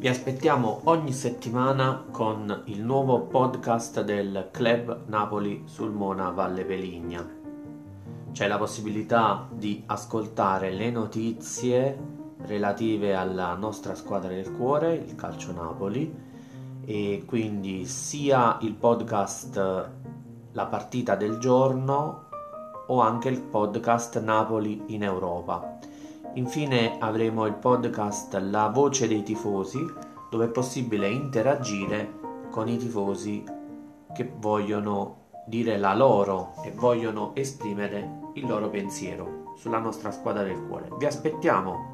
Vi aspettiamo ogni settimana con il nuovo podcast del Club Napoli Sulmona Valle Peligna. C'è la possibilità di ascoltare le notizie relative alla nostra squadra del cuore, il Calcio Napoli, e quindi sia il podcast La partita del giorno o anche il podcast Napoli in Europa. Infine avremo il podcast La voce dei tifosi, dove è possibile interagire con i tifosi che vogliono dire la loro e vogliono esprimere il loro pensiero sulla nostra squadra del cuore. Vi aspettiamo